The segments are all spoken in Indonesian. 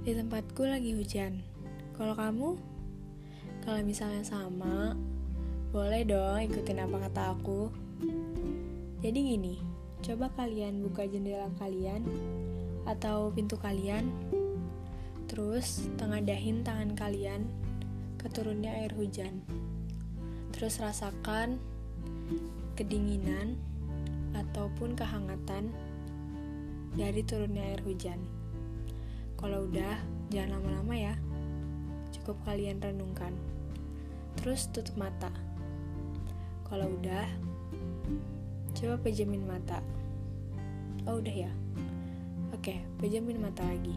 Aku lagi hujan. Kalau kamu? Kalau misalnya sama, boleh dong ikutin apa kata aku. Jadi gini, coba kalian buka jendela kalian atau pintu kalian, terus tengadahin tangan kalian ke turunnya air hujan. Terus rasakan kedinginan ataupun kehangatan dari turunnya air hujan. Kalau udah, jangan lama-lama ya. Cukup kalian renungkan. Terus tutup mata. Kalau udah, coba pejamin mata. Oh, udah ya. Oke, pejamin mata lagi.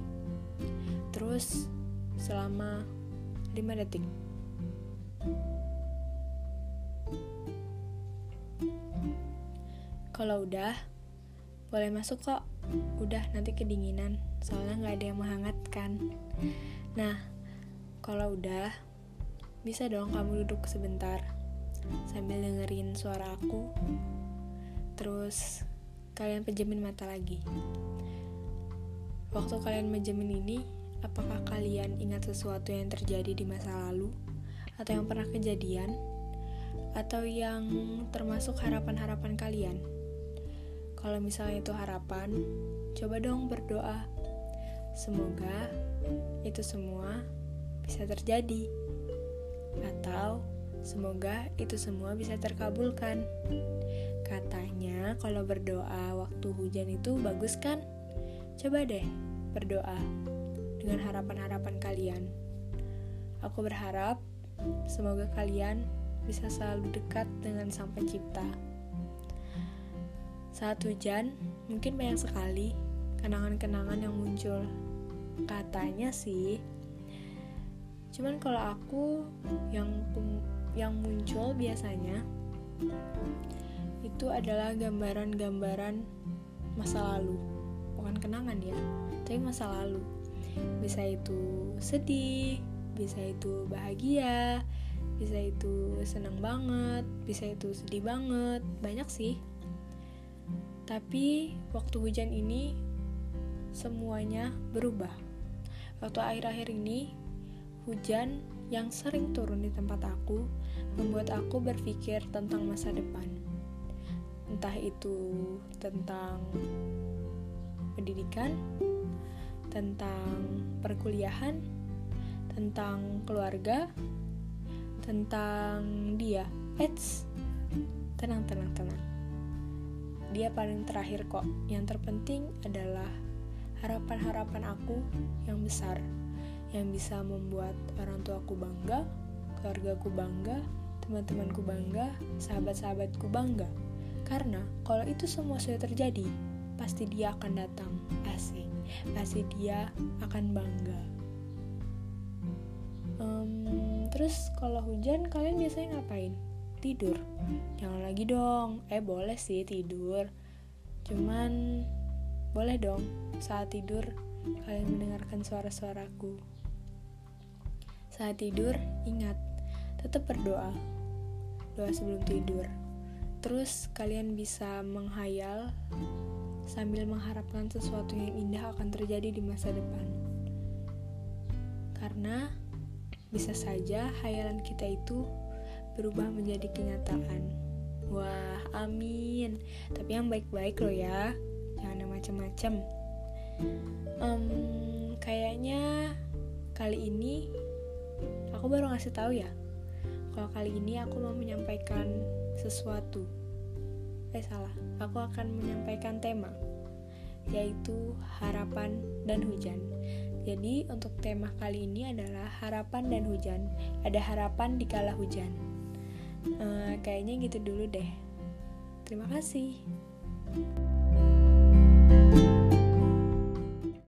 Terus selama 5 detik. Kalau udah, boleh masuk kok. Udah nanti kedinginan, soalnya nggak ada yang menghangatkan. Nah, kalau udah, bisa dong kamu duduk sebentar sambil dengerin suara aku. Terus kalian pejamin mata lagi. Waktu kalian menjamin ini, apakah kalian ingat sesuatu yang terjadi di masa lalu atau yang pernah kejadian atau yang termasuk harapan-harapan kalian? Kalau misalnya itu harapan, coba dong berdoa. Semoga itu semua bisa terjadi. Atau semoga itu semua bisa terkabulkan. Katanya kalau berdoa waktu hujan itu bagus kan? Coba deh berdoa dengan harapan-harapan kalian. Aku berharap semoga kalian bisa selalu dekat dengan Sang Pencipta. Saat hujan, mungkin banyak sekali kenangan-kenangan yang muncul. Katanya sih, cuman kalau aku yang yang muncul biasanya itu adalah gambaran-gambaran masa lalu, bukan kenangan ya, tapi masa lalu. Bisa itu sedih, bisa itu bahagia, bisa itu senang banget, bisa itu sedih banget, banyak sih. Tapi waktu hujan ini semuanya berubah. Waktu akhir-akhir ini hujan yang sering turun di tempat aku membuat aku berpikir tentang masa depan. Entah itu tentang pendidikan, tentang perkuliahan, tentang keluarga, tentang dia. Eits, tenang, tenang, tenang dia paling terakhir kok. Yang terpenting adalah harapan-harapan aku yang besar, yang bisa membuat orang tuaku bangga, keluargaku bangga, teman-temanku bangga, sahabat-sahabatku bangga. Karena kalau itu semua sudah terjadi, pasti dia akan datang. Asik, pasti dia akan bangga. Um, terus kalau hujan kalian biasanya ngapain? tidur jangan lagi dong eh boleh sih tidur cuman boleh dong saat tidur kalian mendengarkan suara-suaraku. Saat tidur ingat tetap berdoa. Doa sebelum tidur. Terus kalian bisa menghayal sambil mengharapkan sesuatu yang indah akan terjadi di masa depan. Karena bisa saja hayalan kita itu berubah menjadi kenyataan. Wah, amin. Tapi yang baik-baik loh ya, macem-macem. Um, kayaknya kali ini aku baru ngasih tahu ya. Kalau kali ini aku mau menyampaikan sesuatu. Eh salah, aku akan menyampaikan tema yaitu harapan dan hujan. Jadi untuk tema kali ini adalah harapan dan hujan. Ada harapan di kala hujan. Uh, kayaknya gitu dulu deh. Terima kasih.